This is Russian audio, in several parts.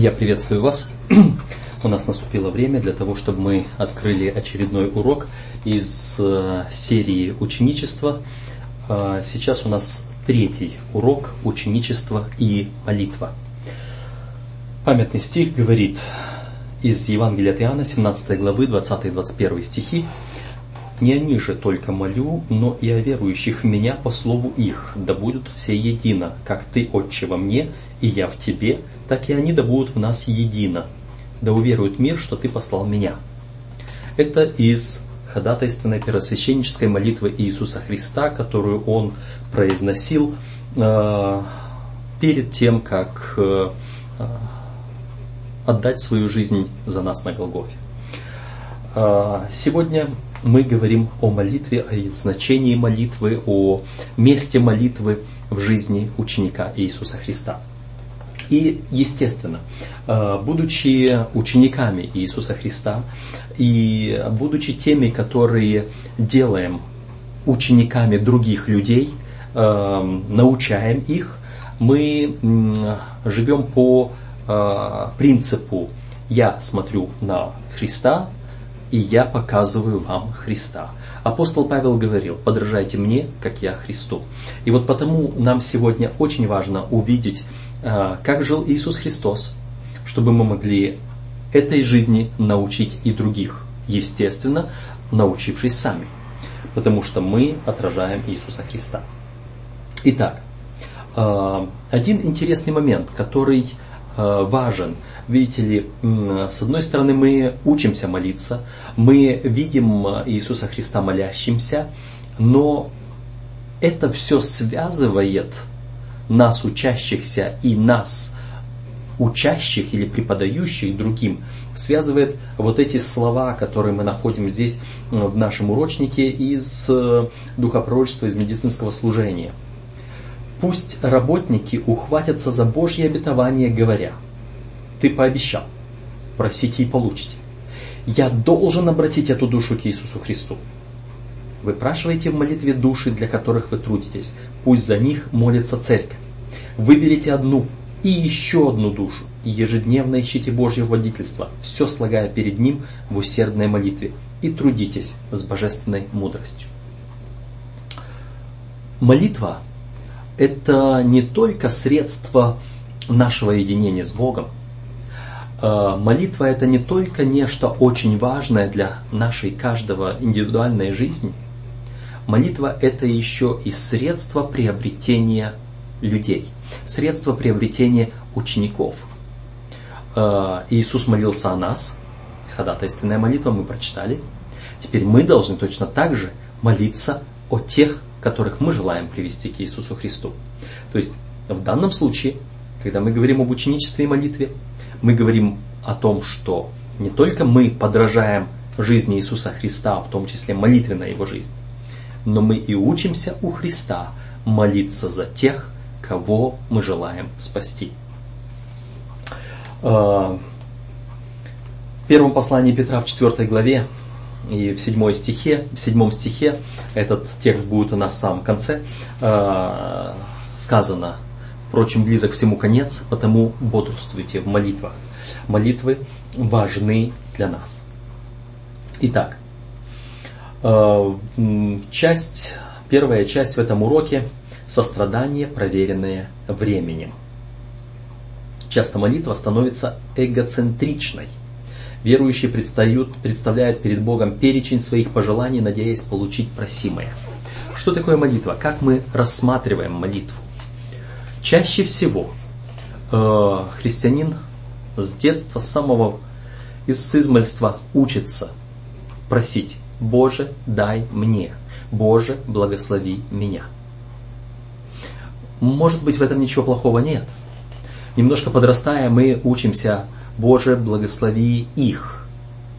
Я приветствую вас. У нас наступило время для того, чтобы мы открыли очередной урок из э, серии ученичества. Сейчас у нас третий урок ученичества и молитва. Памятный стих говорит из Евангелия от Иоанна, 17 главы, 20-21 стихи. Не они же только молю, но и о верующих в меня по слову их, да будут все едино, как ты, Отче, во мне, и я в тебе, так и они да будут в нас едино, да уверует мир, что ты послал меня. Это из ходатайственной первосвященнической молитвы Иисуса Христа, которую он произносил э, перед тем, как э, отдать свою жизнь за нас на Голгофе. Э, сегодня мы говорим о молитве, о значении молитвы, о месте молитвы в жизни ученика Иисуса Христа. И, естественно, э, будучи учениками Иисуса Христа и будучи теми, которые делаем учениками других людей, э, научаем их, мы живем по э, принципу «я смотрю на Христа, и я показываю вам Христа. Апостол Павел говорил, подражайте мне, как я Христу. И вот потому нам сегодня очень важно увидеть, а, как жил Иисус Христос, чтобы мы могли этой жизни научить и других, естественно, научившись сами, потому что мы отражаем Иисуса Христа. Итак, а, один интересный момент, который важен – Видите ли, с одной стороны мы учимся молиться, мы видим Иисуса Христа молящимся, но это все связывает нас, учащихся, и нас, учащих или преподающих другим, связывает вот эти слова, которые мы находим здесь в нашем урочнике из э, духопророчества, из медицинского служения. Пусть работники ухватятся за Божье обетование, говоря – ты пообещал. Просите и получите. Я должен обратить эту душу к Иисусу Христу. Выпрашивайте в молитве души, для которых вы трудитесь. Пусть за них молится церковь. Выберите одну и еще одну душу. И ежедневно ищите Божье водительство, все слагая перед Ним в усердной молитве. И трудитесь с божественной мудростью. Молитва – это не только средство нашего единения с Богом – Э, молитва это не только нечто очень важное для нашей каждого индивидуальной жизни. Молитва это еще и средство приобретения людей, средство приобретения учеников. Э, Иисус молился о нас, ходатайственная молитва мы прочитали. Теперь мы должны точно так же молиться о тех, которых мы желаем привести к Иисусу Христу. То есть в данном случае, когда мы говорим об ученичестве и молитве, мы говорим о том, что не только мы подражаем жизни Иисуса Христа, в том числе молитвенной Его жизни, но мы и учимся у Христа молиться за тех, кого мы желаем спасти. А, в первом послании Петра в 4 главе и в 7 стихе, в 7 стихе, этот текст будет у нас в самом конце, а, сказано Впрочем, близок всему конец, потому бодрствуйте в молитвах. Молитвы важны для нас. Итак, э, часть, первая часть в этом уроке – сострадание, проверенное временем. Часто молитва становится эгоцентричной. Верующие предстают, представляют перед Богом перечень своих пожеланий, надеясь получить просимое. Что такое молитва? Как мы рассматриваем молитву? Чаще всего э, христианин с детства, с самого из измальства учится просить «Боже, дай мне», «Боже, благослови меня». Может быть, в этом ничего плохого нет. Немножко подрастая, мы учимся «Боже, благослови их»,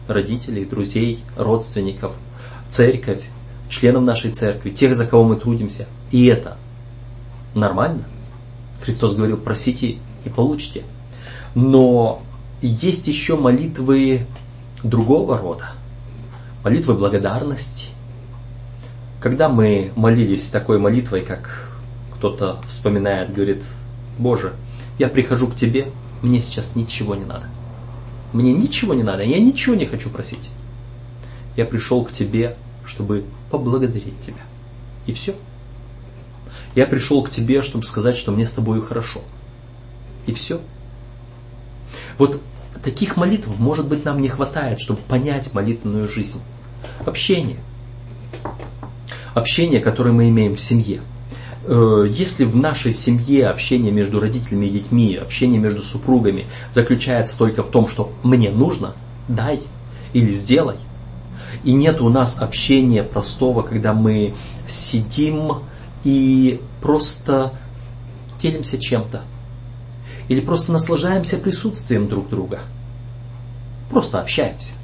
родителей, друзей, родственников, церковь, членов нашей церкви, тех, за кого мы трудимся. И это нормально. Христос говорил, просите и получите. Но есть еще молитвы другого рода. Молитвы благодарности. Когда мы молились такой молитвой, как кто-то вспоминает, говорит, Боже, я прихожу к Тебе мне сейчас ничего не надо. Мне ничего не надо, я ничего не хочу просить. Я пришел к тебе, чтобы поблагодарить тебя. И все. Я пришел к тебе, чтобы сказать, что мне с тобой хорошо. И все. Вот таких молитв, может быть, нам не хватает, чтобы понять молитвенную жизнь. Общение. Общение, которое мы имеем в семье. Э, если в нашей семье общение между родителями и детьми, общение между супругами заключается только в том, что мне нужно, дай или сделай, и нет у нас общения простого, когда мы сидим и просто делимся чем-то. Или просто наслаждаемся присутствием друг друга. Просто общаемся.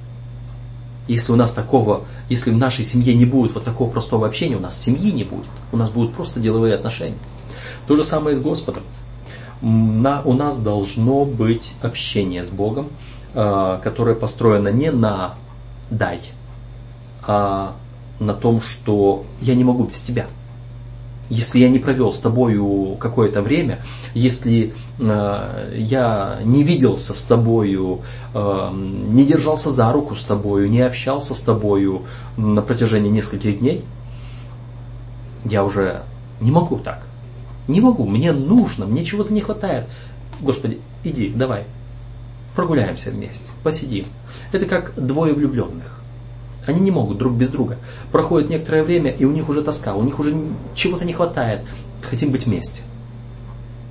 Если у нас такого, если в нашей семье не будет вот такого простого общения, у нас семьи не будет. У нас будут просто деловые отношения. То же самое и с Господом. На, у нас должно быть общение с Богом, э, которое построено не на дай, а на том, что я не могу без тебя. Если я не провел с тобою какое-то время, если э, я не виделся с тобою, э, не держался за руку с тобою, не общался с тобою на протяжении нескольких дней, я уже не могу так. Не могу, мне нужно, мне чего-то не хватает. Господи, иди, давай, прогуляемся вместе, посидим. Это как двое влюбленных. Они не могут друг без друга. Проходит некоторое время, и у них уже тоска, у них уже чего-то не хватает. Хотим быть вместе.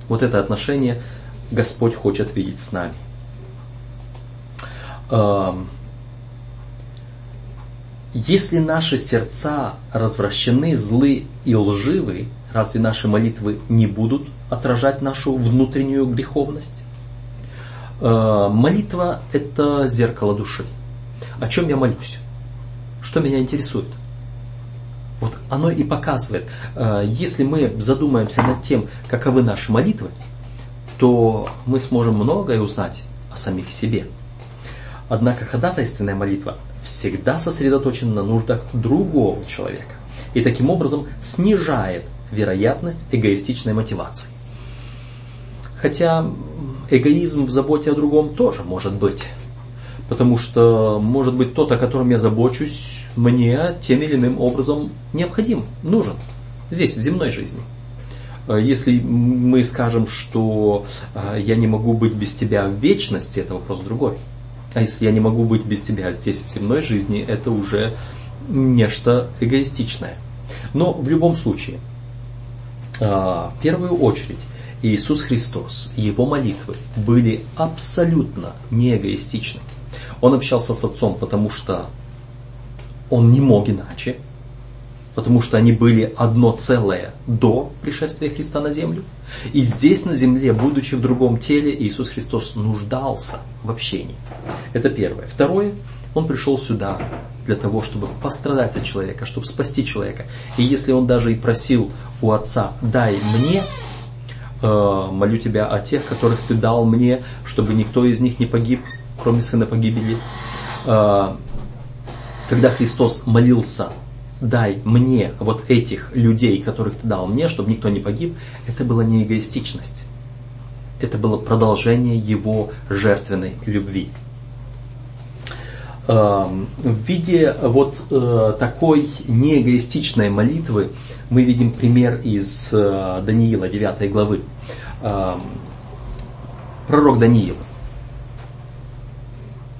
Вот это отношение Господь хочет видеть с нами. Если наши сердца развращены, злы и лживы, разве наши молитвы не будут отражать нашу внутреннюю греховность? Молитва – это зеркало души. О чем я молюсь? Что меня интересует. Вот оно и показывает. Э, если мы задумаемся над тем, каковы наши молитвы, то мы сможем многое узнать о самих себе. Однако ходатайственная молитва всегда сосредоточена на нуждах другого человека и таким образом снижает вероятность эгоистичной мотивации. Хотя эгоизм в заботе о другом тоже может быть. Потому что, может быть, тот, о котором я забочусь, мне тем или иным образом необходим, нужен. Здесь, в земной жизни. Э, если мы скажем, что э, я не могу быть без тебя в вечности, это вопрос другой. А если я не могу быть без тебя здесь, в земной жизни, это уже нечто эгоистичное. Но в любом случае, э, в первую очередь, Иисус Христос, Его молитвы были абсолютно не эгоистичны. Он общался с отцом, потому что он не мог иначе, потому что они были одно целое до пришествия Христа на землю. И здесь на земле, будучи в другом теле, Иисус Христос нуждался в общении. Это первое. Второе, он пришел сюда для того, чтобы пострадать за человека, чтобы спасти человека. И если он даже и просил у Отца, дай мне, э, молю тебя о тех, которых ты дал мне, чтобы никто из них не погиб, кроме сына погибели. А, когда Христос молился, дай мне вот этих людей, которых ты дал мне, чтобы никто не погиб, это была не эгоистичность. Это было продолжение его жертвенной любви. А, в виде вот э, такой неэгоистичной молитвы мы видим пример из э, Даниила 9 главы. А, пророк Даниил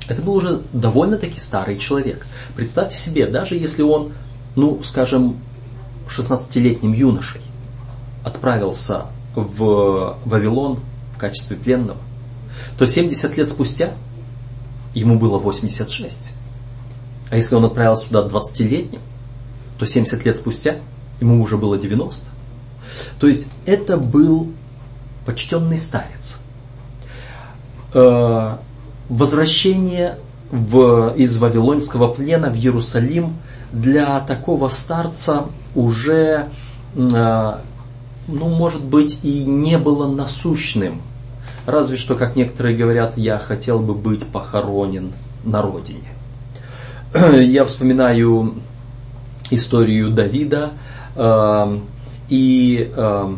это был уже довольно-таки старый человек. Представьте себе, даже если он, ну, скажем, 16-летним юношей отправился в Вавилон в качестве пленного, то 70 лет спустя ему было 86. А если он отправился туда 20-летним, то 70 лет спустя ему уже было 90. То есть это был почтенный старец. Возвращение в, из Вавилонского плена в Иерусалим для такого старца уже, э, ну, может быть, и не было насущным. Разве что, как некоторые говорят, я хотел бы быть похоронен на родине. Я вспоминаю историю Давида э, и э,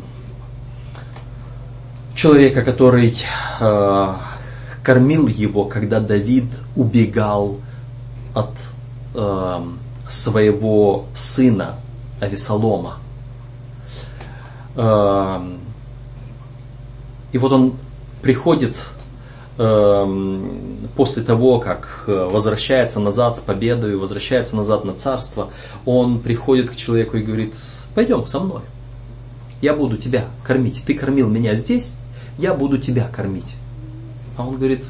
человека, который э, кормил его, когда Давид убегал от э, своего сына Авесолома. Э, и вот он приходит э, после того, как возвращается назад с победой, возвращается назад на царство, он приходит к человеку и говорит, пойдем со мной, я буду тебя кормить, ты кормил меня здесь, я буду тебя кормить. А он говорит,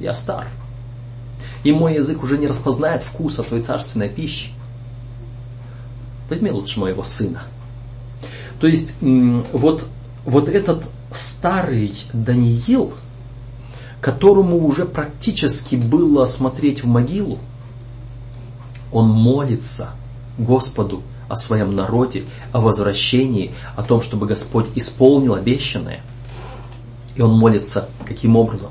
я стар, и мой язык уже не распознает вкуса той царственной пищи. Возьми лучше моего сына. То есть вот, вот этот старый Даниил, которому уже практически было смотреть в могилу, он молится Господу о своем народе, о возвращении, о том, чтобы Господь исполнил обещанное. И он молится каким образом?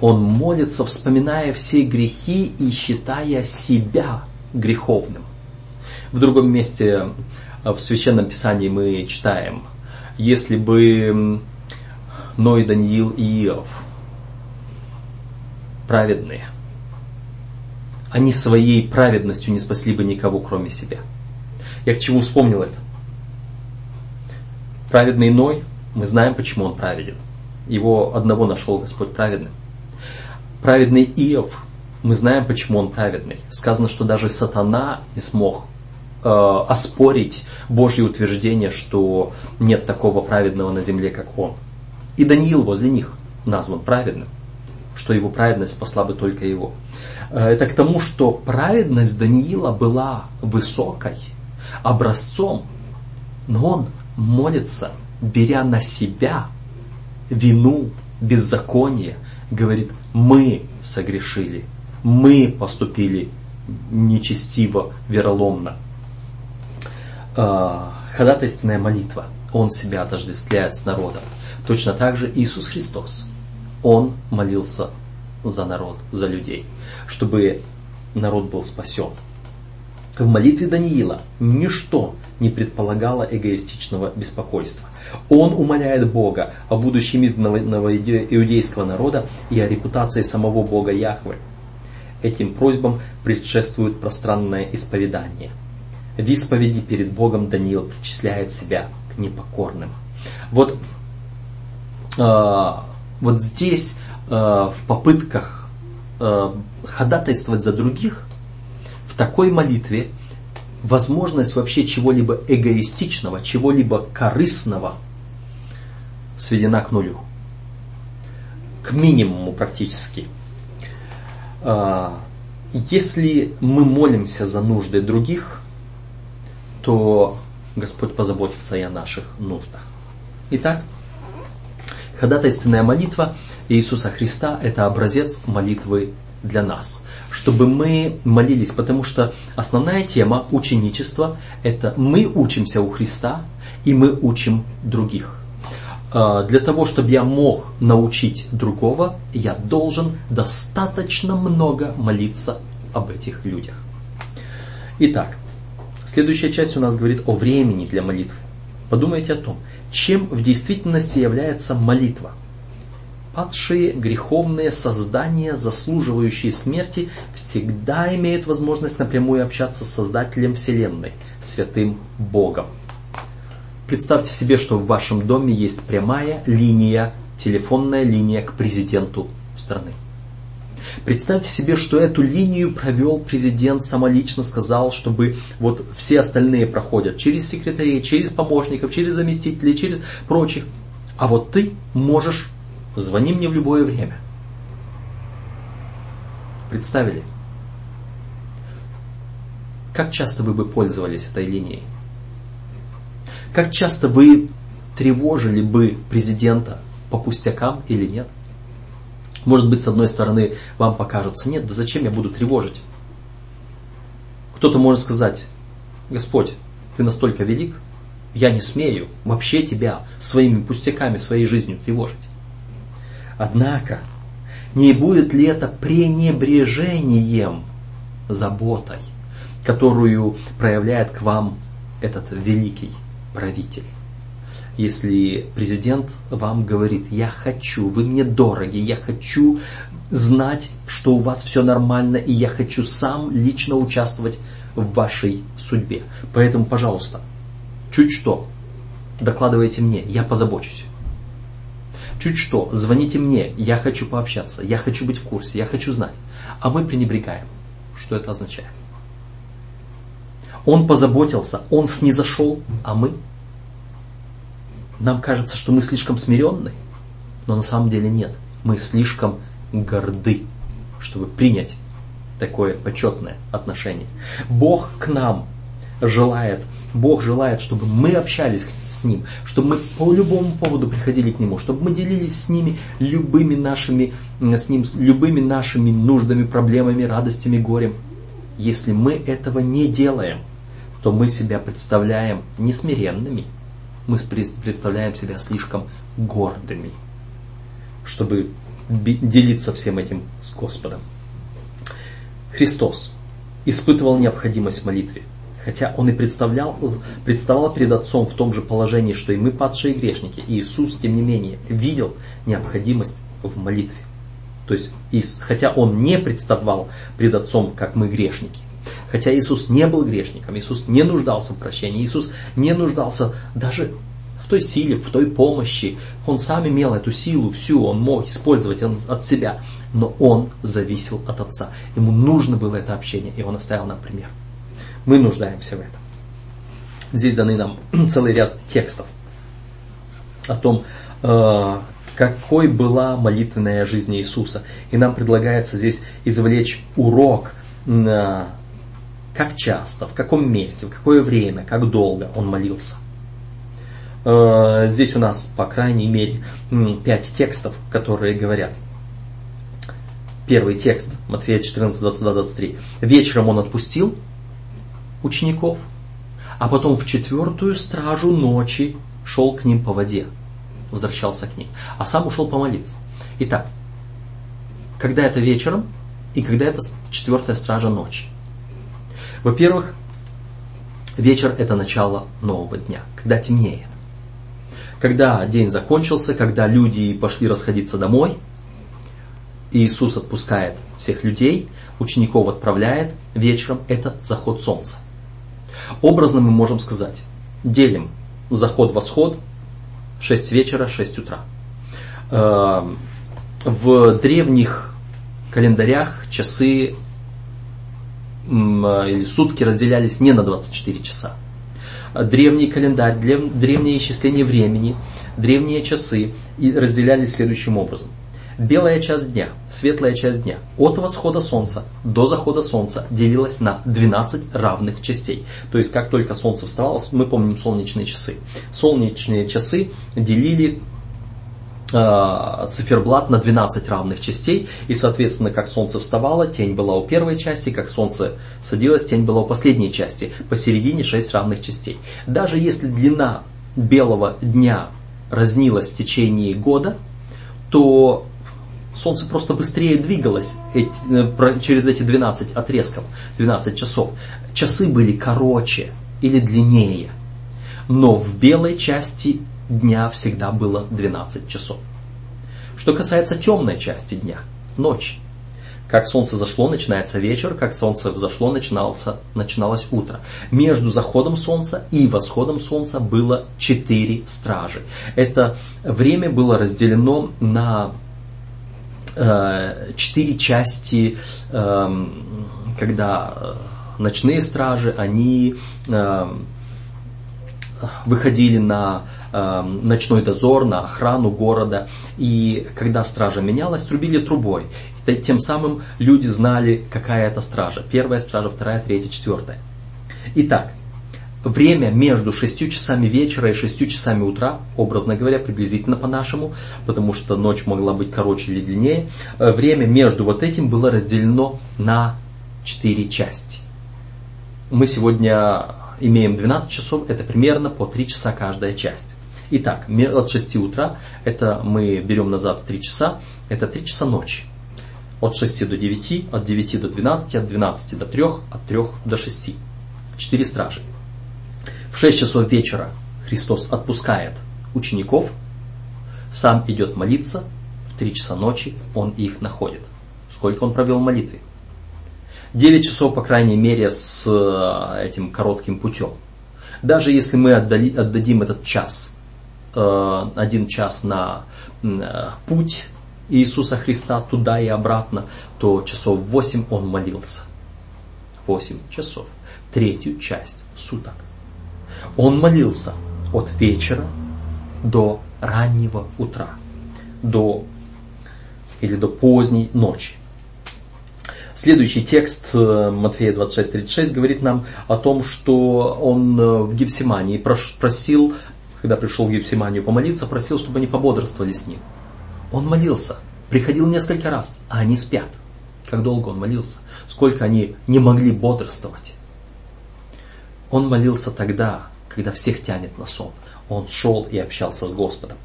Он молится, вспоминая все грехи и считая себя греховным. В другом месте в Священном Писании мы читаем, если бы Ной, Даниил и Иов праведные, они своей праведностью не спасли бы никого, кроме себя. Я к чему вспомнил это? Праведный Ной, мы знаем, почему он праведен. Его одного нашел Господь праведным. Праведный Иов, мы знаем, почему он праведный. Сказано, что даже сатана не смог э, оспорить Божье утверждение, что нет такого праведного на земле, как он. И Даниил возле них назван праведным, что его праведность спасла бы только его. Э, это к тому, что праведность Даниила была высокой, образцом, но он молится, беря на себя вину, беззаконие, говорит, мы согрешили, мы поступили нечестиво, вероломно. А, ходатайственная молитва. Он себя отождествляет с народом. Точно так же Иисус Христос. Он молился за народ, за людей, чтобы народ был спасен. В молитве Даниила ничто не предполагало эгоистичного беспокойства. Он умоляет Бога о будущем изгнанного иудейского народа и о репутации самого Бога Яхвы. Этим просьбам предшествует пространное исповедание. В исповеди перед Богом Даниил причисляет себя к непокорным. Вот, э, вот здесь э, в попытках э, ходатайствовать за других, такой молитве возможность вообще чего-либо эгоистичного, чего-либо корыстного сведена к нулю. К минимуму практически. А, если мы молимся за нужды других, то Господь позаботится и о наших нуждах. Итак, ходатайственная молитва Иисуса Христа – это образец молитвы для нас, чтобы мы молились, потому что основная тема ученичества – это мы учимся у Христа и мы учим других. А, для того, чтобы я мог научить другого, я должен достаточно много молиться об этих людях. Итак, следующая часть у нас говорит о времени для молитвы. Подумайте о том, чем в действительности является молитва – падшие греховные создания, заслуживающие смерти, всегда имеют возможность напрямую общаться с Создателем Вселенной, Святым Богом. Представьте себе, что в вашем доме есть прямая линия, телефонная линия к президенту страны. Представьте себе, что эту линию провел президент, самолично сказал, чтобы вот все остальные проходят через секретарей, через помощников, через заместителей, через прочих. А вот ты можешь Звони мне в любое время. Представили? Как часто вы бы пользовались этой линией? Как часто вы тревожили бы президента по пустякам или нет? Может быть, с одной стороны, вам покажется, нет, да зачем я буду тревожить? Кто-то может сказать, Господь, ты настолько велик, я не смею вообще тебя своими пустяками, своей жизнью тревожить. Однако, не будет ли это пренебрежением заботой, которую проявляет к вам этот великий правитель? если президент вам говорит, я хочу, вы мне дороги, я хочу знать, что у вас все нормально, и я хочу сам лично участвовать в вашей судьбе. Поэтому, пожалуйста, чуть что, докладывайте мне, я позабочусь. Чуть что, звоните мне, я хочу пообщаться, я хочу быть в курсе, я хочу знать. А мы пренебрегаем. Что это означает? Он позаботился, он снизошел, а мы? Нам кажется, что мы слишком смиренны, но на самом деле нет. Мы слишком горды, чтобы принять такое почетное отношение. Бог к нам желает, Бог желает, чтобы мы общались с Ним, чтобы мы по любому поводу приходили к Нему, чтобы мы делились с Ними любыми нашими, с Ним, любыми нашими нуждами, проблемами, радостями, горем. Если мы этого не делаем, то мы себя представляем несмиренными, мы представляем себя слишком гордыми, чтобы делиться всем этим с Господом. Христос испытывал необходимость в молитве, хотя он и представлял, представал перед Отцом в том же положении, что и мы падшие грешники. Иисус, тем не менее, видел необходимость в молитве. То есть, хотя он не представал пред Отцом, как мы грешники, Хотя Иисус не был грешником, Иисус не нуждался в прощении, Иисус не нуждался даже в той силе, в той помощи. Он сам имел эту силу всю, он мог использовать от себя, но он зависел от Отца. Ему нужно было это общение, и он оставил нам пример. Мы нуждаемся в этом. Здесь даны нам целый ряд текстов о том, э, какой была молитвенная жизнь Иисуса. И нам предлагается здесь извлечь урок э, как часто, в каком месте, в какое время, как долго он молился. Э, здесь у нас, по крайней мере, пять текстов, которые говорят. Первый текст, Матфея 14, 22, 23. Вечером он отпустил учеников, а потом в четвертую стражу ночи шел к ним по воде, возвращался к ним, а сам ушел помолиться. Итак, когда это вечером и когда это четвертая стража ночи? Во-первых, вечер это начало нового дня, когда темнеет. Когда день закончился, когда люди пошли расходиться домой, Иисус отпускает всех людей, учеников отправляет вечером, это заход солнца. Образно мы можем сказать, делим заход-восход 6 вечера, 6 утра. Эм, в древних календарях часы а, или сутки разделялись не на 24 часа. Древний календарь, древнее исчисление времени, древние часы разделялись следующим образом. Белая часть дня, светлая часть дня, от восхода солнца до захода солнца делилась на 12 равных частей. То есть, как только солнце вставало, мы помним солнечные часы. Солнечные часы делили Э, циферблат на 12 равных частей, и, соответственно, как солнце вставало, тень была у первой части, как солнце садилось, тень была у последней части, посередине 6 равных частей. Даже если длина белого дня разнилась в течение года, то Солнце просто быстрее двигалось эти, э, через эти 12 отрезков, 12 часов. Часы были короче или длиннее. Но в белой части дня всегда было 12 часов. Что касается темной части дня, ночи. Как солнце зашло, начинается вечер, как солнце взошло, начинался, начиналось утро. Между заходом солнца и восходом солнца было четыре стражи. Это время было разделено на четыре части, э, когда ночные стражи, они э, выходили на э, ночной дозор, на охрану города. И когда стража менялась, трубили трубой. И тем самым люди знали, какая это стража. Первая стража, вторая, третья, четвертая. Итак, время между 6 часами вечера и 6 часами утра, образно говоря, приблизительно по-нашему, потому что ночь могла быть короче или длиннее, э, время между вот этим было разделено на 4 части. Мы сегодня имеем 12 часов, это примерно по 3 часа каждая часть. Итак, от 6 утра, это мы берем назад 3 часа, это 3 часа ночи. От 6 до 9, от 9 до 12, от 12 до 3, от 3 до 6. 4 стражи. В 6 часов вечера Христос отпускает учеников, сам идет молиться, в 3 часа ночи он их находит. Сколько он провел в молитве? 9 часов, по крайней мере, с э, этим коротким путем. Даже если мы отдали, отдадим этот час, э, один час на э, путь Иисуса Христа туда и обратно, то часов 8 он молился. 8 часов. Третью часть суток. Он молился от вечера до раннего утра, до или до поздней ночи. Следующий текст э, Матфея 26.36 говорит нам о том, что он э, в Гефсимании просил, когда пришел в Гефсиманию помолиться, просил, чтобы они пободрствовали с ним. Он молился, приходил несколько раз, а они спят. Как долго он молился, сколько они не могли бодрствовать. Он молился тогда, когда всех тянет на сон. Он шел и общался с Господом.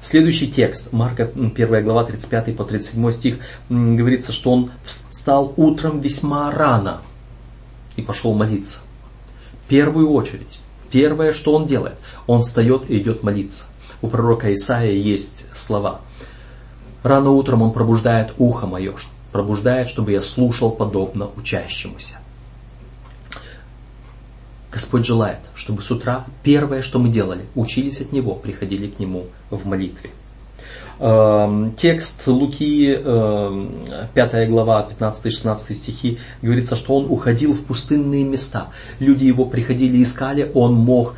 Следующий текст, Марка 1 глава 35 по 37 стих, говорится, что он встал утром весьма рано и пошел молиться. В первую очередь, первое, что он делает, он встает и идет молиться. У пророка Исаия есть слова. Рано утром он пробуждает ухо мое, пробуждает, чтобы я слушал подобно учащемуся. Господь желает, чтобы с утра первое, что мы делали, учились от Него, приходили к Нему в молитве. Эм, текст Луки, 5 эм, глава, 15-16 стихи, говорится, что он уходил в пустынные места. Люди его приходили, искали, он мог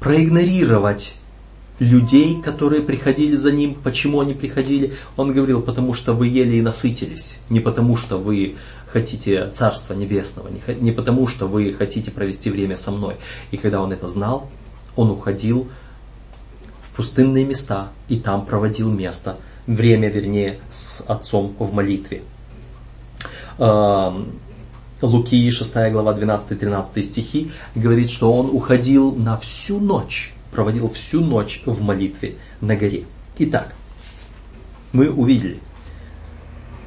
проигнорировать людей, которые приходили за ним. Почему они приходили? Он говорил, потому что вы ели и насытились. Не потому что вы хотите Царства Небесного, не потому что вы хотите провести время со мной. И когда он это знал, он уходил в пустынные места и там проводил место, время, вернее, с отцом в молитве. Луки, 6 глава, 12-13 стихи, говорит, что он уходил на всю ночь, проводил всю ночь в молитве на горе. Итак, мы увидели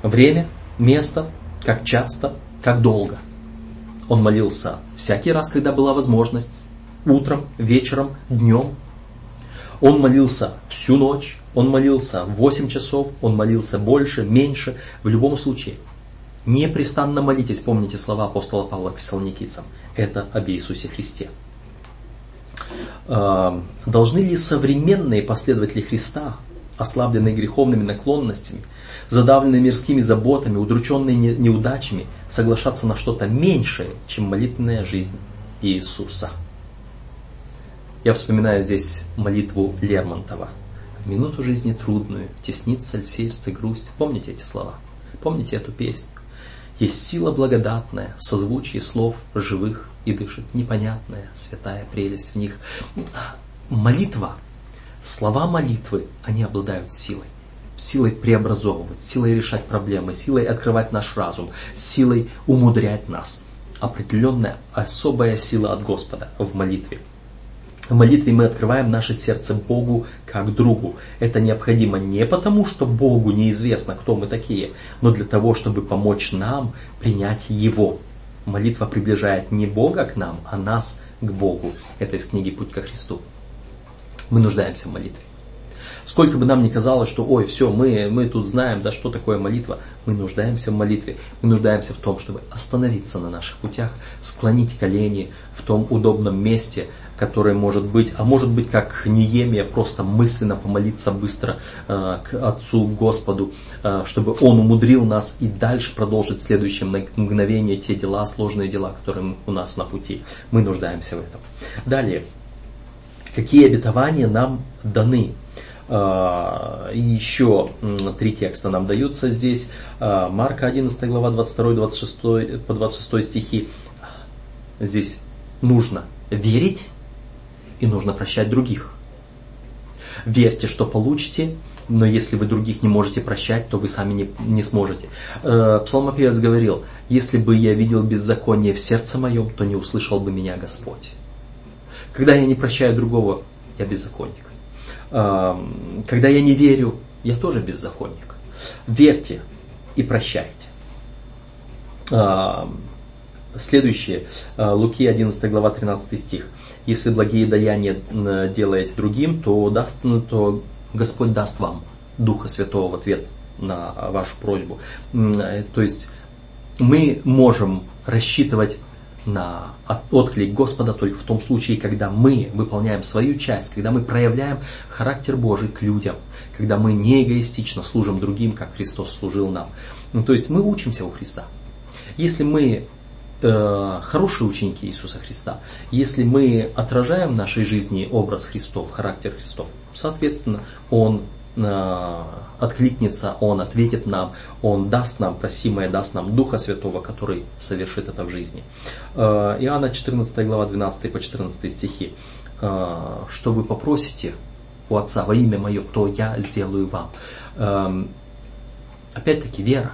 время, место, как часто, как долго. Он молился всякий раз, когда была возможность, утром, вечером, днем. Он молился всю ночь, он молился 8 часов, он молился больше, меньше. В любом случае, непрестанно молитесь, помните слова апостола Павла к фессалоникийцам. Это об Иисусе Христе. А, должны ли современные последователи Христа, ослабленные греховными наклонностями, задавленные мирскими заботами, удрученные неудачами, соглашаться на что-то меньшее, чем молитвенная жизнь Иисуса. Я вспоминаю здесь молитву Лермонтова. В минуту жизни трудную теснится в сердце грусть. Помните эти слова? Помните эту песню? Есть сила благодатная в созвучии слов живых и дышит непонятная святая прелесть в них. Молитва, слова молитвы, они обладают силой силой преобразовывать, силой решать проблемы, силой открывать наш разум, силой умудрять нас. Определенная особая сила от Господа в молитве. В молитве мы открываем наше сердце Богу как другу. Это необходимо не потому, что Богу неизвестно, кто мы такие, но для того, чтобы помочь нам принять Его. Молитва приближает не Бога к нам, а нас к Богу. Это из книги «Путь ко Христу». Мы нуждаемся в молитве. Сколько бы нам ни казалось, что ой, все, мы, мы тут знаем, да, что такое молитва, мы нуждаемся в молитве, мы нуждаемся в том, чтобы остановиться на наших путях, склонить колени в том удобном месте, которое может быть, а может быть как Неемия, просто мысленно помолиться быстро э, к Отцу Господу, э, чтобы Он умудрил нас и дальше продолжить в следующем мгновение те дела, сложные дела, которые у нас на пути. Мы нуждаемся в этом. Далее. Какие обетования нам даны а, еще три текста нам даются здесь. А, Марка 11 глава 22-26 по 26 стихи. Здесь нужно верить и нужно прощать других. Верьте, что получите, но если вы других не можете прощать, то вы сами не, не сможете. А, псалмопевец говорил, если бы я видел беззаконие в сердце моем, то не услышал бы меня Господь. Когда я не прощаю другого, я беззаконник когда я не верю, я тоже беззаконник. Верьте и прощайте. Следующее, Луки 11 глава 13 стих. Если благие даяния делаете другим, то, даст, то Господь даст вам Духа Святого в ответ на вашу просьбу. То есть мы можем рассчитывать на отклик Господа только в том случае, когда мы выполняем свою часть, когда мы проявляем характер Божий к людям, когда мы не эгоистично служим другим, как Христос служил нам. Ну, то есть мы учимся у Христа. Если мы э, хорошие ученики Иисуса Христа, если мы отражаем в нашей жизни образ Христов, характер Христов, соответственно, Он Э, откликнется, Он ответит нам, Он даст нам просимое, даст нам Духа Святого, который совершит это в жизни. Э, Иоанна 14 глава 12 по 14 стихи. «Э, что вы попросите у Отца во имя Мое, то я сделаю вам. Эм, опять-таки вера,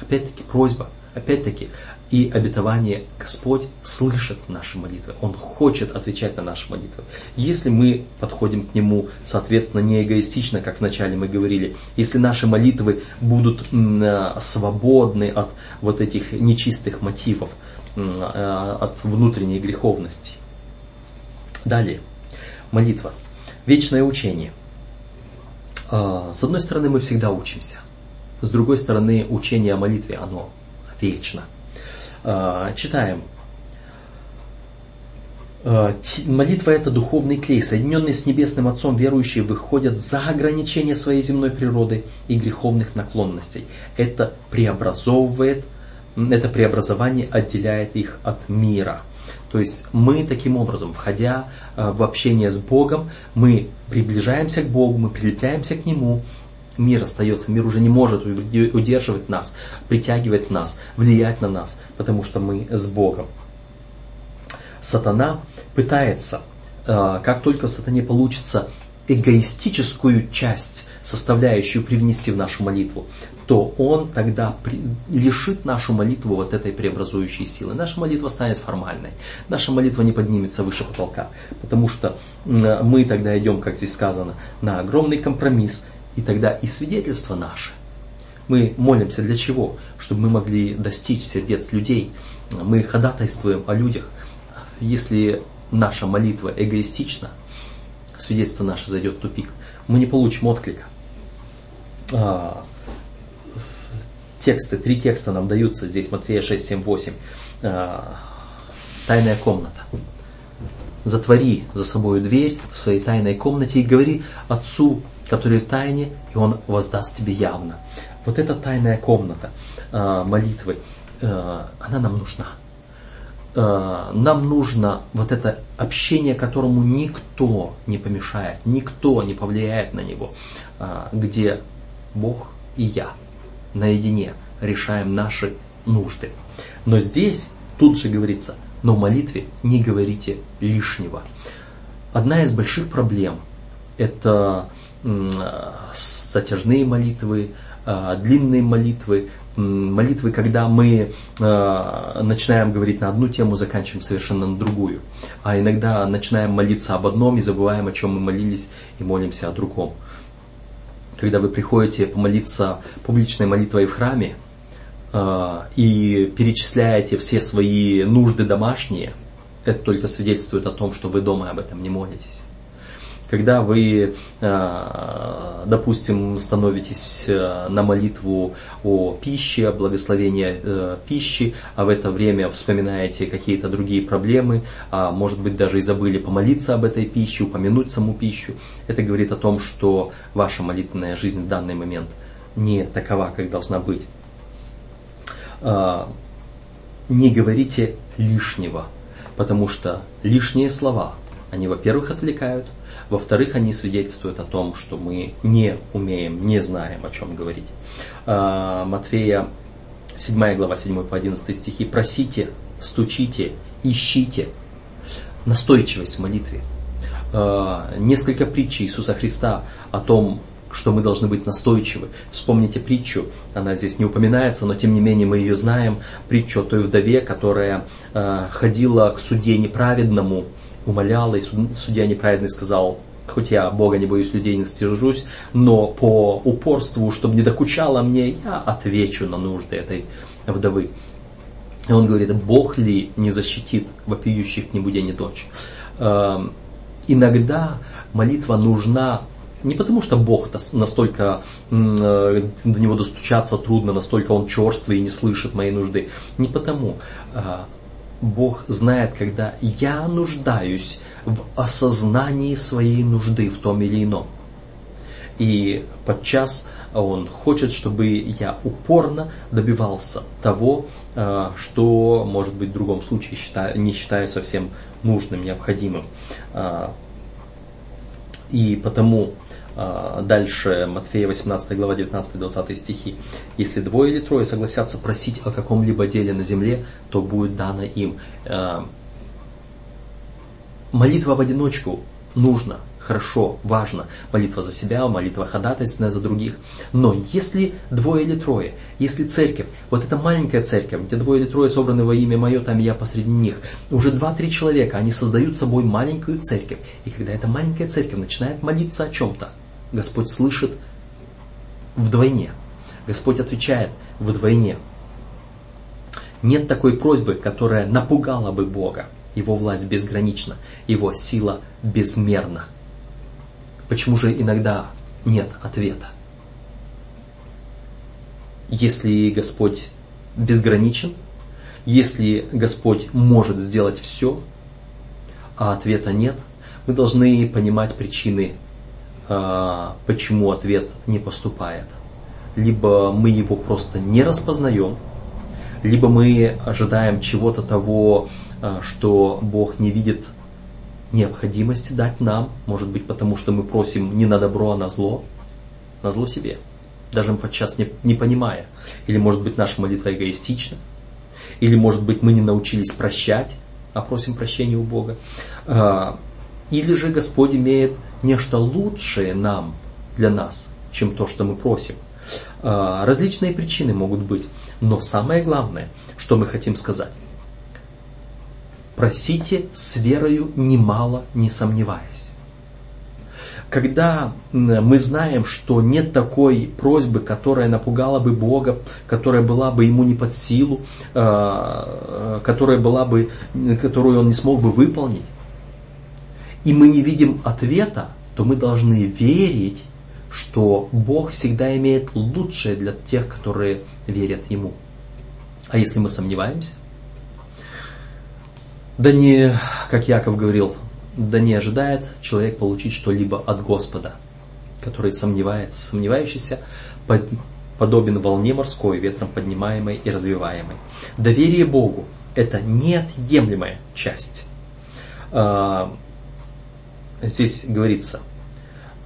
опять-таки просьба, опять-таки и обетование Господь слышит наши молитвы. Он хочет отвечать на наши молитвы. Если мы подходим к Нему, соответственно, не эгоистично, как вначале мы говорили, если наши молитвы будут э, свободны от вот этих нечистых мотивов, э, от внутренней греховности. Далее, молитва. Вечное учение. А, с одной стороны, мы всегда учимся. С другой стороны, учение о молитве, оно вечно – читаем. А, молитва это духовный клей, соединенный с Небесным Отцом, верующие выходят за ограничения своей земной природы и греховных наклонностей. Это преобразовывает, это преобразование отделяет их от мира. То есть мы таким образом, входя а, в общение с Богом, мы приближаемся к Богу, мы прилепляемся к Нему, мир остается, мир уже не может удерживать нас, притягивать нас, влиять на нас, потому что мы с Богом. Сатана пытается, э, как только сатане получится эгоистическую часть, составляющую привнести в нашу молитву, то он тогда лишит нашу молитву вот этой преобразующей силы. Наша молитва станет формальной. Наша молитва не поднимется выше потолка, потому что мы тогда идем, как здесь сказано, на огромный компромисс, и тогда и свидетельство наше. Мы молимся для чего? Чтобы мы могли достичь сердец людей. Мы ходатайствуем о людях. Если наша молитва эгоистична, свидетельство наше зайдет в тупик. Мы не получим отклика. А, тексты, три текста нам даются здесь, Матфея 6, 7, 8. А, тайная комната. Затвори за собой дверь в своей тайной комнате и говори Отцу который в тайне, и Он воздаст тебе явно. Вот эта тайная комната э, молитвы, э, она нам нужна. Э, нам нужно вот это общение, которому никто не помешает, никто не повлияет на него, э, где Бог и я наедине решаем наши нужды. Но здесь тут же говорится, но в молитве не говорите лишнего. Одна из больших проблем – это затяжные молитвы, а, длинные молитвы, молитвы, когда мы а, начинаем говорить на одну тему, заканчиваем совершенно на другую. А иногда начинаем молиться об одном и забываем, о чем мы молились, и молимся о другом. Когда вы приходите помолиться публичной молитвой в храме и перечисляете все свои нужды домашние, это только свидетельствует о том, что вы дома об этом не молитесь когда вы, э, допустим, становитесь э, на молитву о пище, о благословении э, пищи, а в это время вспоминаете какие-то другие проблемы, а может быть даже и забыли помолиться об этой пище, упомянуть саму пищу, это говорит о том, что ваша молитвенная жизнь в данный момент не такова, как должна быть. Не говорите лишнего, потому что лишние слова, они, во-первых, отвлекают, во-вторых, они свидетельствуют о том, что мы не умеем, не знаем, о чем говорить. А, Матфея 7 глава 7 по 11 стихи. Просите, стучите, ищите. Настойчивость в молитве. А, несколько притч Иисуса Христа о том, что мы должны быть настойчивы. Вспомните притчу, она здесь не упоминается, но тем не менее мы ее знаем, притчу о той вдове, которая э, ходила к суде неправедному, умоляла, и судья неправедный сказал, хоть я Бога не боюсь, людей не стержусь, но по упорству, чтобы не докучало мне, я отвечу на нужды этой вдовы. И он говорит, Бог ли не защитит вопиющих ни будя, ни ночь? Эм, иногда молитва нужна не потому, что Бог настолько э, до него достучаться трудно, настолько он черствый и не слышит моей нужды. Не потому. Э, Бог знает, когда я нуждаюсь в осознании своей нужды в том или ином. И подчас Он хочет, чтобы я упорно добивался того, э, что, может быть, в другом случае не считаю совсем нужным, необходимым. И потому дальше Матфея 18 глава 19-20 стихи. Если двое или трое согласятся просить о каком-либо деле на земле, то будет дано им. А, молитва в одиночку нужна, хорошо, важно. Молитва за себя, молитва ходатайственная за других. Но если двое или трое, если церковь, вот эта маленькая церковь, где двое или трое собраны во имя мое, там я посреди них, уже два-три человека, они создают собой маленькую церковь. И когда эта маленькая церковь начинает молиться о чем-то, Господь слышит вдвойне. Господь отвечает вдвойне. Нет такой просьбы, которая напугала бы Бога. Его власть безгранична, его сила безмерна. Почему же иногда нет ответа? Если Господь безграничен, если Господь может сделать все, а ответа нет, мы должны понимать причины почему ответ не поступает. Либо мы его просто не распознаем, либо мы ожидаем чего-то того, а, что Бог не видит необходимости дать нам, может быть потому, что мы просим не на добро, а на зло, на зло себе, даже подчас не, не понимая. Или может быть наша молитва эгоистична, или может быть мы не научились прощать, а просим прощения у Бога. Или же Господь имеет нечто лучшее нам, для нас, чем то, что мы просим. А, различные причины могут быть, но самое главное, что мы хотим сказать. Просите с верою немало, не сомневаясь. Когда мы знаем, что нет такой просьбы, которая напугала бы Бога, которая была бы ему не под силу, а, которая была бы, которую он не смог бы выполнить, и мы не видим ответа, то мы должны верить, что Бог всегда имеет лучшее для тех, которые верят Ему. А если мы сомневаемся? Да не, как Яков говорил, да не ожидает человек получить что-либо от Господа, который сомневается. Сомневающийся под, подобен волне морской, ветром поднимаемой и развиваемой. Доверие Богу – это неотъемлемая часть а, здесь говорится,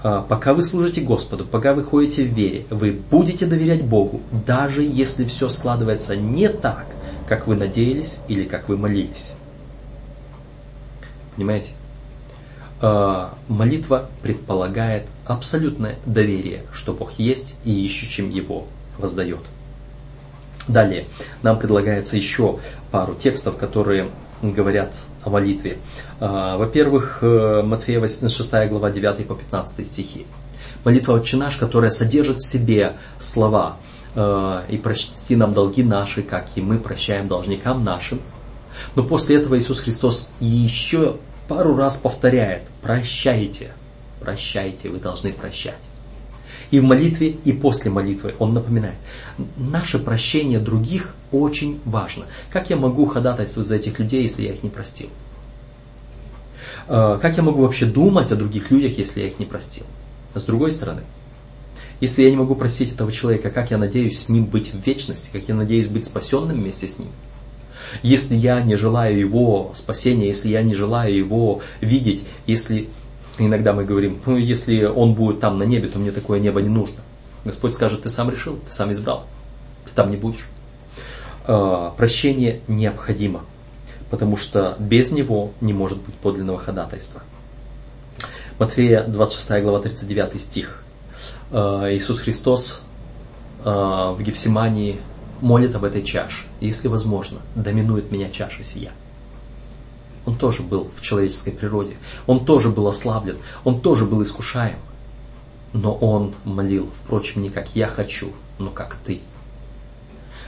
«А, пока вы служите Господу, пока вы ходите в вере, вы будете доверять Богу, даже если все складывается не так, как вы надеялись или как вы молились. Понимаете? А, молитва предполагает абсолютное доверие, что Бог есть и ищущим Его воздает. Далее нам предлагается еще пару текстов, которые говорят о молитве. А, во-первых, э, Матфея 6 глава 9 по 15 стихи. Молитва «Отче наш», которая содержит в себе слова э, «И прости нам долги наши, как и мы прощаем должникам нашим». Но после этого Иисус Христос еще пару раз повторяет «Прощайте, прощайте, вы должны прощать». И в молитве, и после молитвы он напоминает. Наше прощение других очень важно. Как я могу ходатайствовать за этих людей, если я их не простил? Э, как я могу вообще думать о других людях, если я их не простил? С другой стороны, если я не могу простить этого человека, как я надеюсь с ним быть в вечности, как я надеюсь быть спасенным вместе с ним? Если я не желаю его спасения, если я не желаю его видеть, если Иногда мы говорим, ну если он будет там на небе, то мне такое небо не нужно. Господь скажет, ты сам решил, ты сам избрал, ты там не будешь. А, прощение необходимо, потому что без него не может быть подлинного ходатайства. Матфея 26 глава 39 стих. А, Иисус Христос а, в Гефсимании молит об этой чаше. Если возможно, доминует меня чаша сия. Он тоже был в человеческой природе. Он тоже был ослаблен. Он тоже был искушаем. Но он молил, впрочем, не как я хочу, но как ты.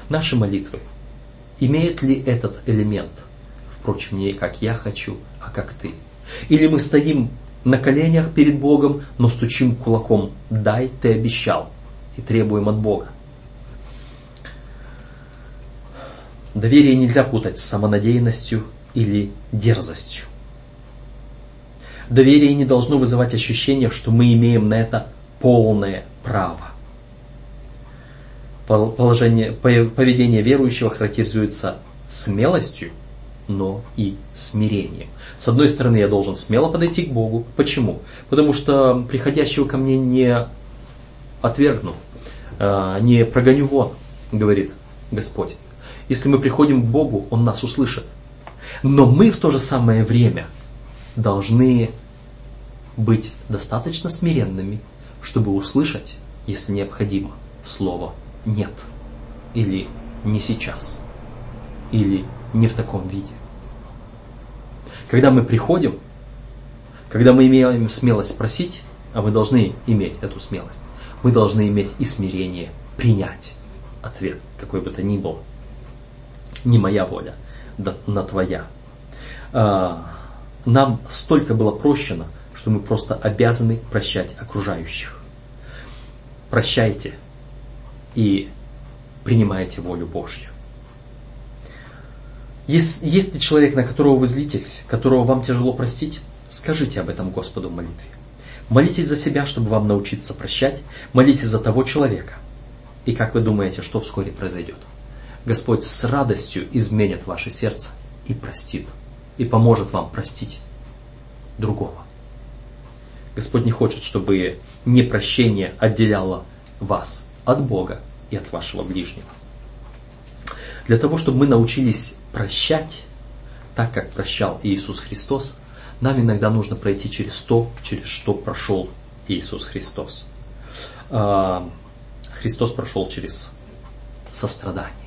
Наши молитвы имеет ли этот элемент? Впрочем, не как я хочу, а как ты. Или мы стоим на коленях перед Богом, но стучим кулаком «дай, ты обещал» и требуем от Бога. Доверие нельзя путать с самонадеянностью или дерзостью. Доверие не должно вызывать ощущение, что мы имеем на это полное право. Положение, поведение верующего характеризуется смелостью, но и смирением. С одной стороны, я должен смело подойти к Богу. Почему? Потому что приходящего ко мне не отвергну, а, не прогоню вон, говорит Господь. Если мы приходим к Богу, Он нас услышит. Но мы в то же самое время должны быть достаточно смиренными, чтобы услышать, если необходимо, слово «нет» или «не сейчас» или «не в таком виде». Когда мы приходим, когда мы имеем смелость спросить, а мы должны иметь эту смелость, мы должны иметь и смирение принять ответ, какой бы то ни был. Не моя воля, на твоя. А, нам столько было прощено, что мы просто обязаны прощать окружающих. Прощайте и принимайте волю Божью. Есть, есть ли человек, на которого вы злитесь, которого вам тяжело простить, скажите об этом Господу в молитве. Молитесь за себя, чтобы вам научиться прощать. Молитесь за того человека. И как вы думаете, что вскоре произойдет? Господь с радостью изменит ваше сердце и простит. И поможет вам простить другого. Господь не хочет, чтобы непрощение отделяло вас от Бога и от вашего ближнего. Для того, чтобы мы научились прощать, так как прощал Иисус Христос, нам иногда нужно пройти через то, через что прошел Иисус Христос. А, Христос прошел через сострадание.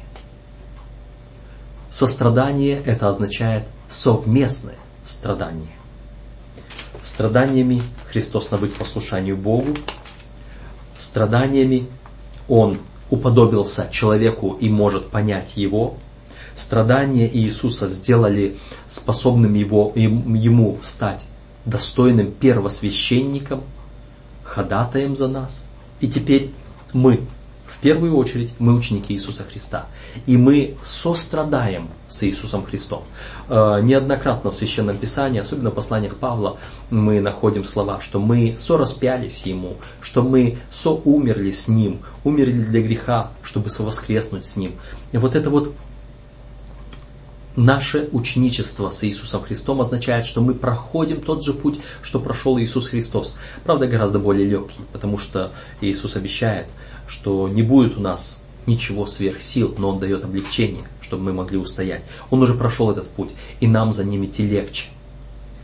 Сострадание это означает совместное страдание. Страданиями Христос навык послушанию Богу. Страданиями Он уподобился человеку и может понять его. Страдания Иисуса сделали способным его, ему стать достойным первосвященником, ходатаем за нас. И теперь мы в первую очередь мы ученики Иисуса Христа. И мы сострадаем с Иисусом Христом. Э, неоднократно в Священном Писании, особенно в посланиях Павла, мы находим слова, что мы сораспялись Ему, что мы соумерли с Ним, умерли для греха, чтобы совоскреснуть с Ним. И вот это вот Наше ученичество с Иисусом Христом означает, что мы проходим тот же путь, что прошел Иисус Христос. Правда, гораздо более легкий, потому что Иисус обещает, что не будет у нас ничего сверх сил, но Он дает облегчение, чтобы мы могли устоять. Он уже прошел этот путь, и нам за ним идти легче.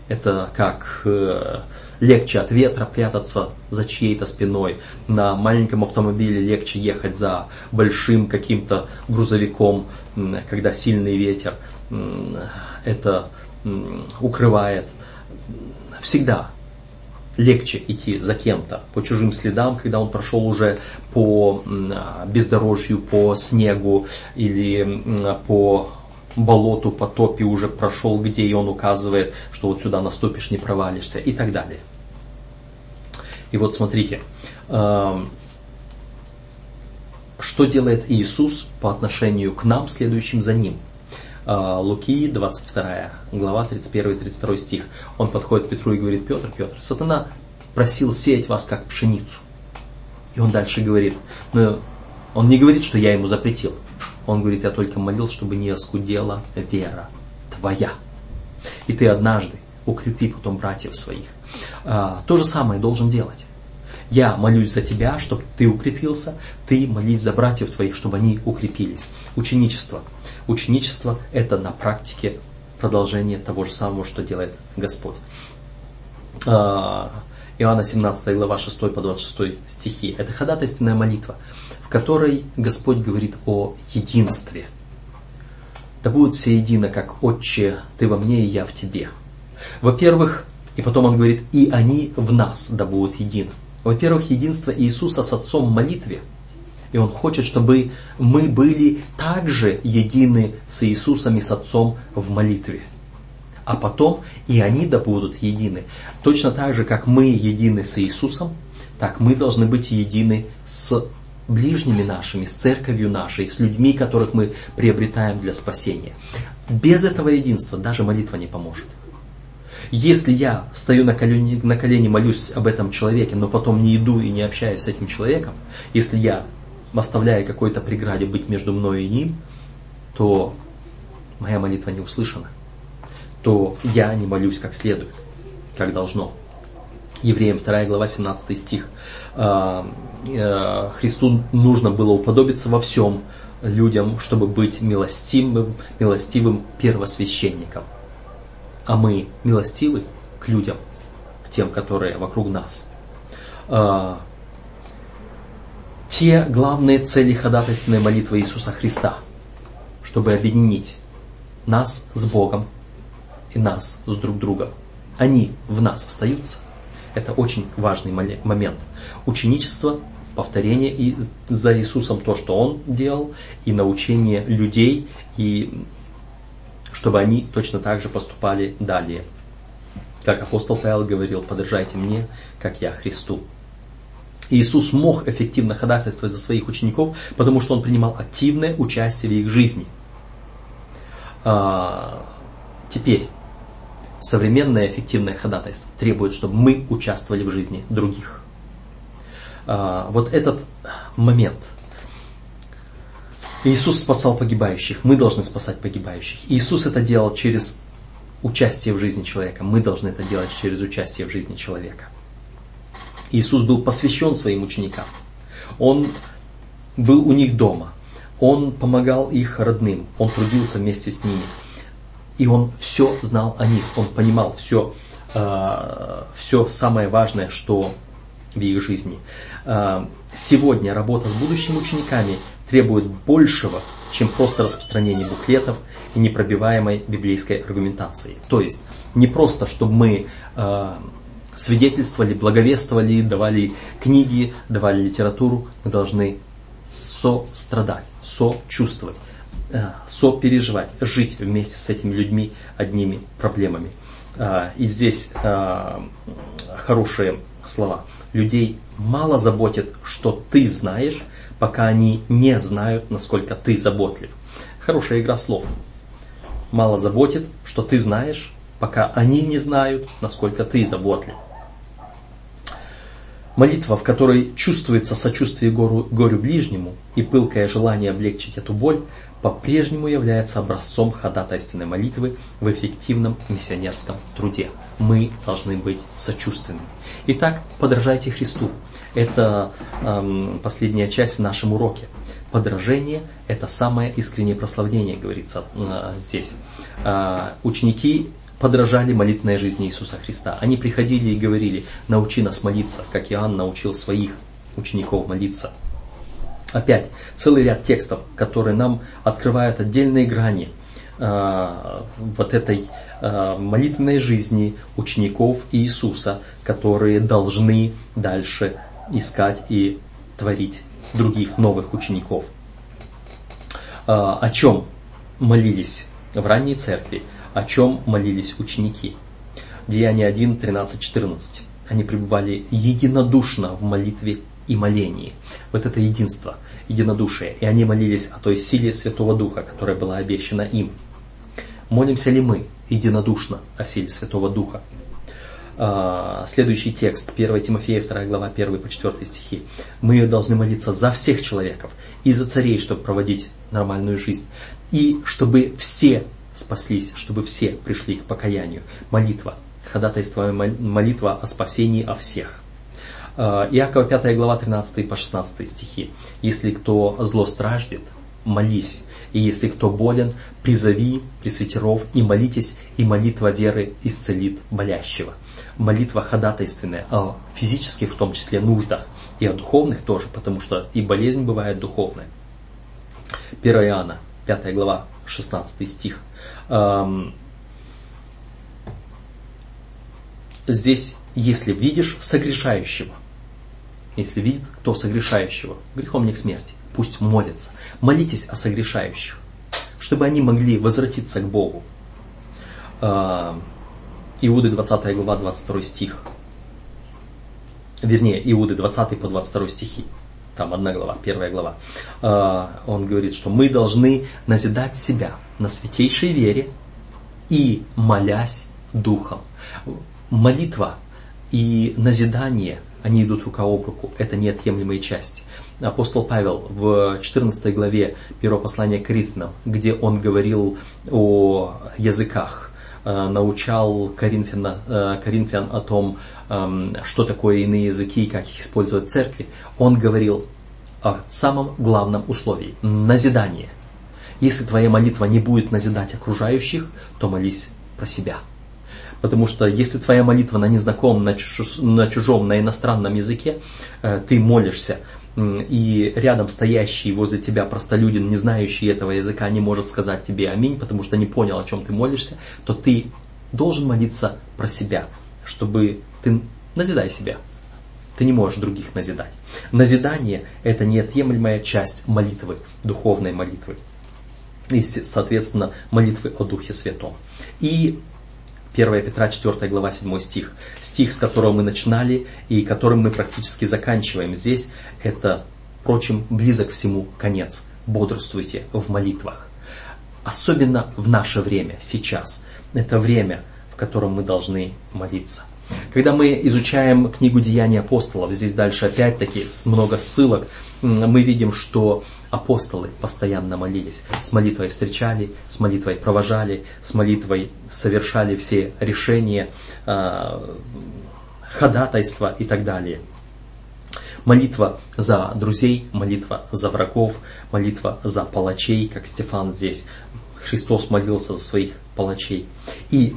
Это как э, легче от ветра прятаться за чьей-то спиной. На маленьком автомобиле легче ехать за большим каким-то грузовиком, когда сильный ветер это укрывает. Всегда легче идти за кем-то по чужим следам, когда он прошел уже по бездорожью, по снегу или по болоту, по топе уже прошел, где и он указывает, что вот сюда наступишь, не провалишься и так далее. И вот смотрите, что делает Иисус по отношению к нам, следующим за Ним. А, Луки, 22 глава, 31-32 стих. Он подходит к Петру и говорит, Петр, Петр, сатана просил сеять вас как пшеницу. И он дальше говорит, но он не говорит, что я ему запретил. Он говорит, я только молил, чтобы не оскудела вера твоя. И ты однажды укрепи потом братьев своих. А, то же самое должен делать. Я молюсь за тебя, чтобы ты укрепился, ты молись за братьев твоих, чтобы они укрепились. Ученичество. Ученичество – это на практике продолжение того же самого, что делает Господь. А, Иоанна 17 глава 6 по 26 стихи. Это ходатайственная молитва, в которой Господь говорит о единстве. Да будут все едино, как Отче, Ты во мне и я в Тебе. Во-первых, и потом он говорит, и они в нас да будут едины. Во-первых, единство Иисуса с Отцом в молитве – И Он хочет, чтобы мы были также едины с Иисусом и с Отцом в молитве. А потом и они да будут едины. Точно так же, как мы едины с Иисусом, так мы должны быть едины с ближними нашими, с церковью нашей, с людьми, которых мы приобретаем для спасения. Без этого единства даже молитва не поможет. Если я стою на колени, на колени, молюсь об этом человеке, но потом не иду и не общаюсь с этим человеком, если я оставляю какой-то преграде быть между мной и ним, то моя молитва не услышана. То я не молюсь как следует, как должно. Евреям 2 глава 17 стих. А, э, Христу нужно было уподобиться во всем людям, чтобы быть милостивым, милостивым первосвященником. А мы милостивы к людям, к тем, которые вокруг нас. Те главные цели ходатайственной молитвы Иисуса Христа, чтобы объединить нас с Богом и нас с друг другом. Они в нас остаются – это очень важный момент. Ученичество, повторение и за Иисусом то, что Он делал, и научение людей, и чтобы они точно так же поступали далее. Как апостол Павел говорил, подражайте мне, как я Христу. Иисус мог эффективно ходатайствовать за своих учеников, потому что Он принимал активное участие в их жизни. А, теперь, Современное эффективное ходатайство требует, чтобы мы участвовали в жизни других. А, вот этот момент. Иисус спасал погибающих, мы должны спасать погибающих. Иисус это делал через участие в жизни человека, мы должны это делать через участие в жизни человека. Иисус был посвящен своим ученикам. Он был у них дома. Он помогал их родным. Он трудился вместе с ними. И он все знал о них, он понимал все, э, все самое важное, что в их жизни. Э, сегодня работа с будущими учениками требует большего, чем просто распространение буклетов и непробиваемой библейской аргументации. То есть не просто, чтобы мы э, свидетельствовали, благовествовали, давали книги, давали литературу, мы должны сострадать, сочувствовать Э, сопереживать, жить вместе с этими людьми одними проблемами. Э, и здесь э, хорошие слова. Людей мало заботит, что ты знаешь, пока они не знают, насколько ты заботлив. Хорошая игра слов. Мало заботит, что ты знаешь, пока они не знают, насколько ты заботлив. Молитва, в которой чувствуется сочувствие гору, горю ближнему и пылкое желание облегчить эту боль, по-прежнему является образцом ходатайственной молитвы в эффективном миссионерском труде. Мы должны быть сочувственными. Итак, подражайте Христу. Это эм, последняя часть в нашем уроке. Подражение – это самое искреннее прославление, говорится э, здесь. Э, ученики подражали молитвенной жизни Иисуса Христа. Они приходили и говорили, научи нас молиться, как Иоанн научил своих учеников молиться. Опять целый ряд текстов, которые нам открывают отдельные грани э, вот этой э, молитвенной жизни учеников Иисуса, которые должны дальше искать и творить других новых учеников. Э, о чем молились в ранней церкви, о чем молились ученики. Деяние 1, 13, 14. Они пребывали единодушно в молитве и молении. Вот это единство, единодушие. И они молились о той силе Святого Духа, которая была обещана им. Молимся ли мы единодушно о силе Святого Духа? А, следующий текст, 1 Тимофея, 2 глава, 1 по 4 стихи. Мы должны молиться за всех человеков и за царей, чтобы проводить нормальную жизнь. И чтобы все спаслись, чтобы все пришли к покаянию. Молитва, ходатайство, молитва о спасении о всех. Э, Иакова 5 глава 13 по 16 стихи. «Если кто зло страждет, молись, и если кто болен, призови пресвитеров и молитесь, и молитва веры исцелит болящего». Молитва ходатайственная о физических, в том числе, нуждах, и о духовных тоже, потому что и болезнь бывает духовная. 1 Иоанна, 5 глава, 16 стих. Эм, здесь, если видишь согрешающего, если видит кто согрешающего, грехом не к смерти. пусть молятся. Молитесь о согрешающих, чтобы они могли возвратиться к Богу. А, Иуды 20 глава 22 стих. Вернее, Иуды 20 по 22 стихи. Там одна глава, первая глава. А, он говорит, что мы должны назидать себя на святейшей вере и молясь духом. Молитва и назидание, они идут рука об руку. Это неотъемлемые части апостол Павел в 14 главе первого послания к Коринфянам, где он говорил о языках, э, научал Коринфян, э, Коринфян о том, эм, что такое иные языки и как их использовать в церкви, он говорил о самом главном условии – назидание. Если твоя молитва не будет назидать окружающих, то молись про себя. Потому что если твоя молитва на незнакомом, на, чужом, на иностранном языке, э, ты молишься и рядом стоящий возле тебя простолюдин, не знающий этого языка, не может сказать тебе аминь, потому что не понял, о чем ты молишься, то ты должен молиться про себя, чтобы ты назидай себя. Ты не можешь других назидать. Назидание – это неотъемлемая часть молитвы, духовной молитвы. И, соответственно, молитвы о Духе Святом. И 1 Петра 4 глава 7 стих. Стих, с которого мы начинали и которым мы практически заканчиваем здесь, это, впрочем, близок всему конец. Бодрствуйте в молитвах. Особенно в наше время, сейчас. Это время, в котором мы должны молиться. Когда мы изучаем книгу Деяний апостолов, здесь дальше опять-таки много ссылок, мы видим, что апостолы постоянно молились. С молитвой встречали, с молитвой провожали, с молитвой совершали все решения, а, ходатайства и так далее. Молитва за друзей, молитва за врагов, молитва за палачей, как Стефан здесь. Христос молился за своих палачей. И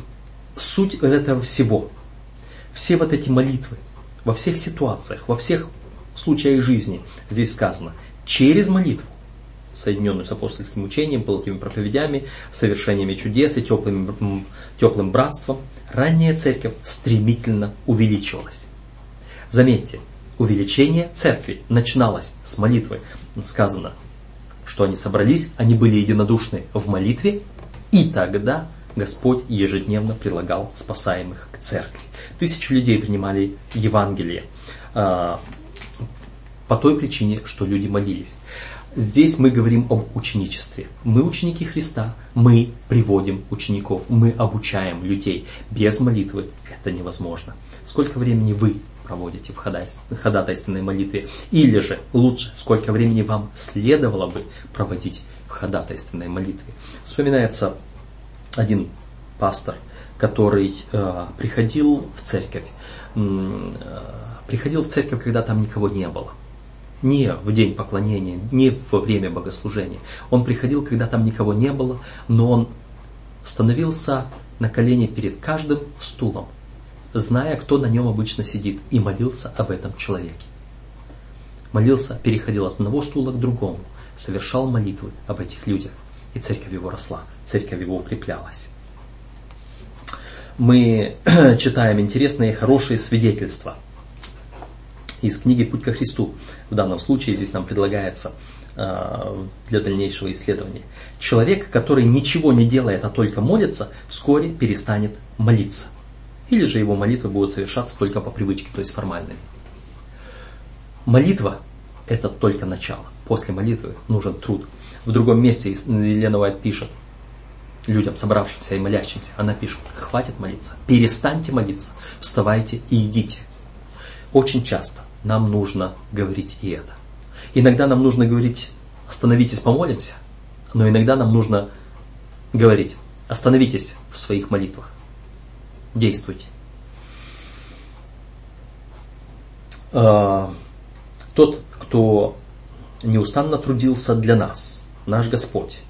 суть этого всего, все вот эти молитвы, во всех ситуациях, во всех случаях жизни, здесь сказано, через молитву, соединенную с апостольским учением, пылкими проповедями, совершениями чудес и теплым, теплым братством, ранняя церковь стремительно увеличивалась. Заметьте, увеличение церкви начиналось с молитвы. Сказано, что они собрались, они были единодушны в молитве, и тогда Господь ежедневно прилагал спасаемых к церкви. Тысячи людей принимали Евангелие а, по той причине, что люди молились. Здесь мы говорим об ученичестве. Мы ученики Христа, мы приводим учеников, мы обучаем людей. Без молитвы это невозможно. Сколько времени вы проводите в ходатайственной молитве? Или же лучше, сколько времени вам следовало бы проводить в ходатайственной молитве? Вспоминается один пастор, который э, приходил в церковь, э, приходил в церковь, когда там никого не было не в день поклонения, не во время богослужения. Он приходил, когда там никого не было, но он становился на колени перед каждым стулом, зная, кто на нем обычно сидит, и молился об этом человеке. Молился, переходил от одного стула к другому, совершал молитвы об этих людях, и церковь его росла, церковь его укреплялась. Мы читаем интересные, хорошие свидетельства из книги «Путь ко Христу». В данном случае здесь нам предлагается э, для дальнейшего исследования. Человек, который ничего не делает, а только молится, вскоре перестанет молиться. Или же его молитвы будут совершаться только по привычке, то есть формальными. Молитва – это только начало. После молитвы нужен труд. В другом месте Елена Уайт пишет людям, собравшимся и молящимся, она пишет, хватит молиться, перестаньте молиться, вставайте и идите. Очень часто нам нужно говорить и это. Иногда нам нужно говорить, остановитесь, помолимся, но иногда нам нужно говорить, остановитесь в своих молитвах, действуйте. А, тот, кто неустанно трудился для нас, наш Господь,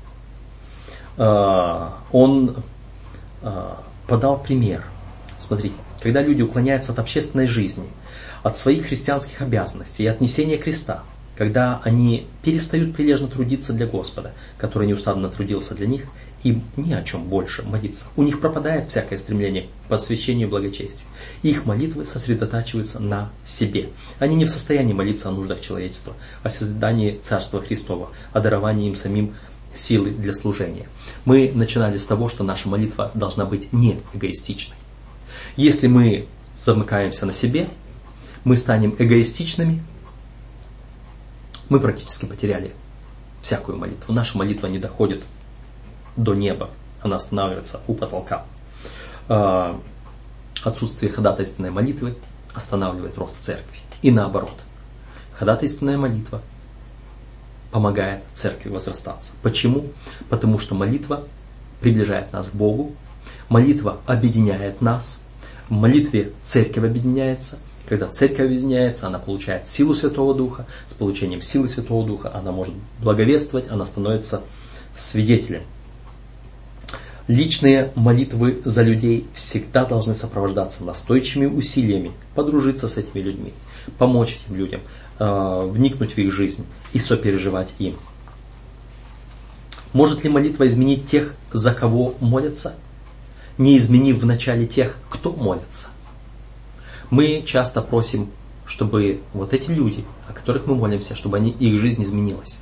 а, Он а, подал пример. Смотрите, когда люди уклоняются от общественной жизни – от своих христианских обязанностей и от несения креста, когда они перестают прилежно трудиться для Господа, который неустанно трудился для них, им ни о чем больше молиться. У них пропадает всякое стремление к посвящению и благочестию. Их молитвы сосредотачиваются на себе. Они не в состоянии молиться о нуждах человечества, о создании Царства Христова, о даровании им самим силы для служения. Мы начинали с того, что наша молитва должна быть не эгоистичной. Если мы замыкаемся на себе, мы станем эгоистичными, мы практически потеряли всякую молитву. Наша молитва не доходит до неба, она останавливается у потолка. А, отсутствие ходатайственной молитвы останавливает рост церкви. И наоборот. Ходатайственная молитва помогает церкви возрастаться. Почему? Потому что молитва приближает нас к Богу, молитва объединяет нас, в молитве церковь объединяется, когда церковь объединяется, она получает силу Святого Духа, с получением силы Святого Духа она может благовествовать, она становится свидетелем Личные молитвы за людей всегда должны сопровождаться настойчивыми усилиями подружиться с этими людьми, помочь этим людям, э, вникнуть в их жизнь и сопереживать им. Может ли молитва изменить тех, за кого молятся, не изменив вначале тех, кто молится? Мы часто просим, чтобы вот эти люди, о которых мы молимся, чтобы они, их жизнь изменилась.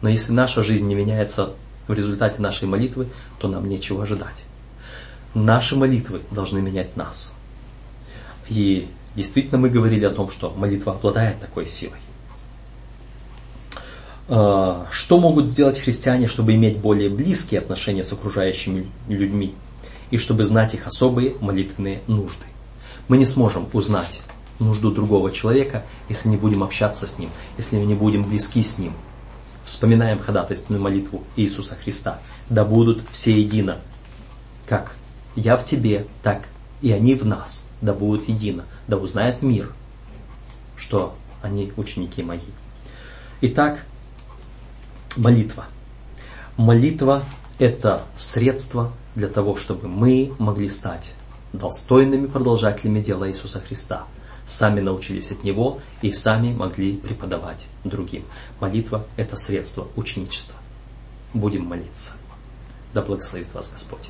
Но если наша жизнь не меняется в результате нашей молитвы, то нам нечего ожидать. Наши молитвы должны менять нас. И действительно мы говорили о том, что молитва обладает такой силой. А, что могут сделать христиане, чтобы иметь более близкие отношения с окружающими людьми и чтобы знать их особые молитвенные нужды? Мы не сможем узнать нужду другого человека, если не будем общаться с ним, если не будем близки с ним – вспоминаем ходатайственную молитву Иисуса Христа. Да будут все едино, как я в тебе, так и они в нас, да будут едино, да узнает мир, что они ученики мои. Итак, молитва. Молитва – это средство для того, чтобы мы могли стать достойными продолжателями дела Иисуса Христа – сами научились от него и сами могли преподавать другим. Молитва – это средство ученичества. Будем молиться. Да благословит вас Господь.